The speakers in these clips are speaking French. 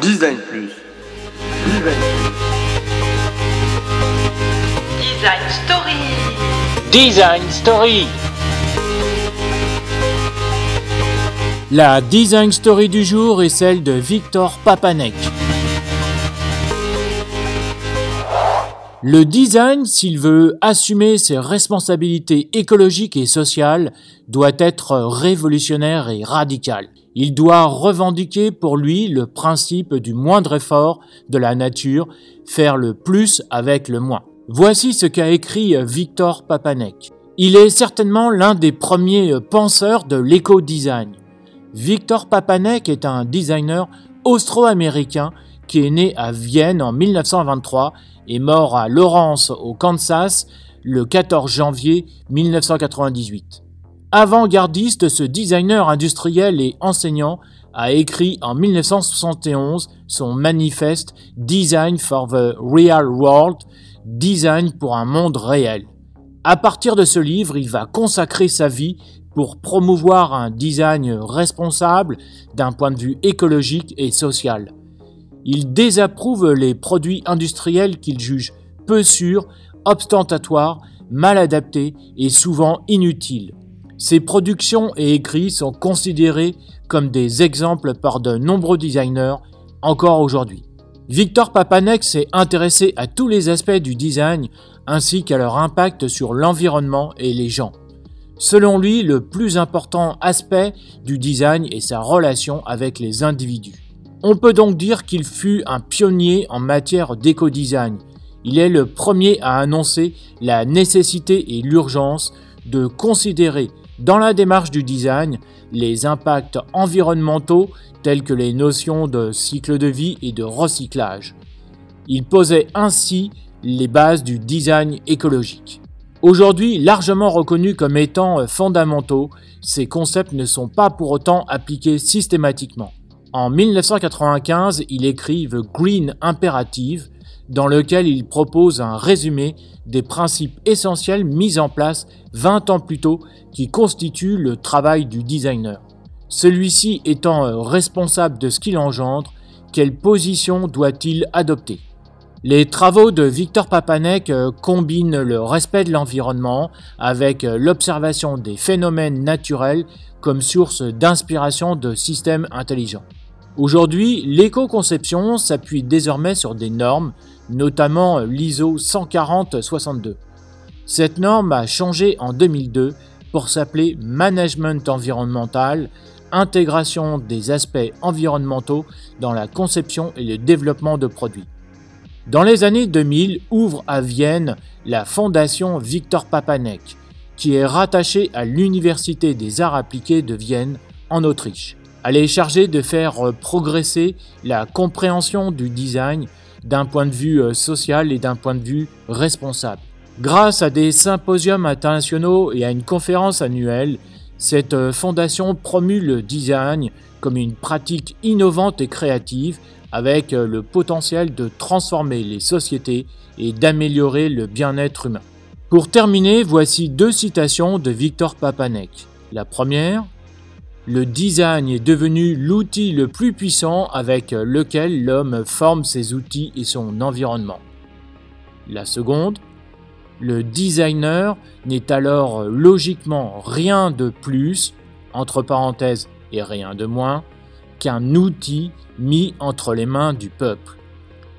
Design Plus. Design Design Story. Design Story. La Design Story du jour est celle de Victor Papanek. Le design, s'il veut assumer ses responsabilités écologiques et sociales, doit être révolutionnaire et radical. Il doit revendiquer pour lui le principe du moindre effort de la nature, faire le plus avec le moins. Voici ce qu'a écrit Victor Papanek. Il est certainement l'un des premiers penseurs de l'éco-design. Victor Papanek est un designer austro-américain qui est né à Vienne en 1923 et mort à Lawrence au Kansas le 14 janvier 1998. Avant-gardiste, ce designer industriel et enseignant a écrit en 1971 son manifeste Design for the Real World, Design pour un monde réel. À partir de ce livre, il va consacrer sa vie pour promouvoir un design responsable d'un point de vue écologique et social. Il désapprouve les produits industriels qu'il juge peu sûrs, ostentatoires, mal adaptés et souvent inutiles. Ses productions et écrits sont considérés comme des exemples par de nombreux designers encore aujourd'hui. Victor Papanek s'est intéressé à tous les aspects du design ainsi qu'à leur impact sur l'environnement et les gens. Selon lui, le plus important aspect du design est sa relation avec les individus. On peut donc dire qu'il fut un pionnier en matière d'éco-design. Il est le premier à annoncer la nécessité et l'urgence de considérer dans la démarche du design, les impacts environnementaux tels que les notions de cycle de vie et de recyclage. Il posait ainsi les bases du design écologique. Aujourd'hui largement reconnus comme étant fondamentaux, ces concepts ne sont pas pour autant appliqués systématiquement. En 1995, il écrit The Green Imperative, dans lequel il propose un résumé des principes essentiels mis en place 20 ans plus tôt qui constituent le travail du designer. Celui-ci étant euh, responsable de ce qu'il engendre, quelle position doit-il adopter? Les travaux de Victor Papanek euh, combinent le respect de l'environnement avec euh, l'observation des phénomènes naturels comme source d'inspiration de systèmes intelligents. Aujourd'hui, l'éco-conception s'appuie désormais sur des normes, notamment l'ISO 140-62. Cette norme a changé en 2002 pour s'appeler Management environnemental, intégration des aspects environnementaux dans la conception et le développement de produits. Dans les années 2000, ouvre à Vienne la fondation Victor Papanek, qui est rattachée à l'Université des arts appliqués de Vienne en Autriche. Elle est chargée de faire euh, progresser la compréhension du design d'un point de vue euh, social et d'un point de vue responsable. Grâce à des symposiums internationaux et à une conférence annuelle, cette euh, fondation promue le design comme une pratique innovante et créative avec le potentiel de transformer les sociétés et d'améliorer le bien-être humain. Pour terminer, voici deux citations de Victor Papanek. La première, le design est devenu l'outil le plus puissant avec lequel l'homme forme ses outils et son environnement. La seconde, le designer n'est alors logiquement rien de plus, entre parenthèses et rien de moins, qu'un outil mis entre les mains du peuple.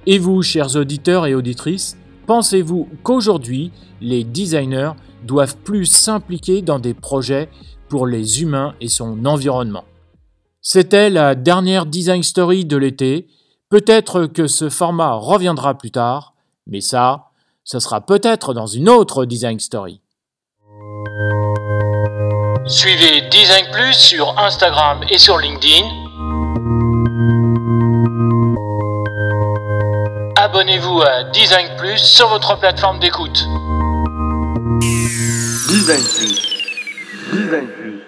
Et vous, chers auditeurs et auditrices, pensez-vous qu'aujourd'hui, les designers doivent plus s'impliquer dans des projets pour les humains et son environnement. C'était la dernière design story de l'été. Peut-être que ce format reviendra plus tard, mais ça, ce sera peut-être dans une autre design story. Suivez Design Plus sur Instagram et sur LinkedIn. Abonnez-vous à Design Plus sur votre plateforme d'écoute. Design Plus. Jesus.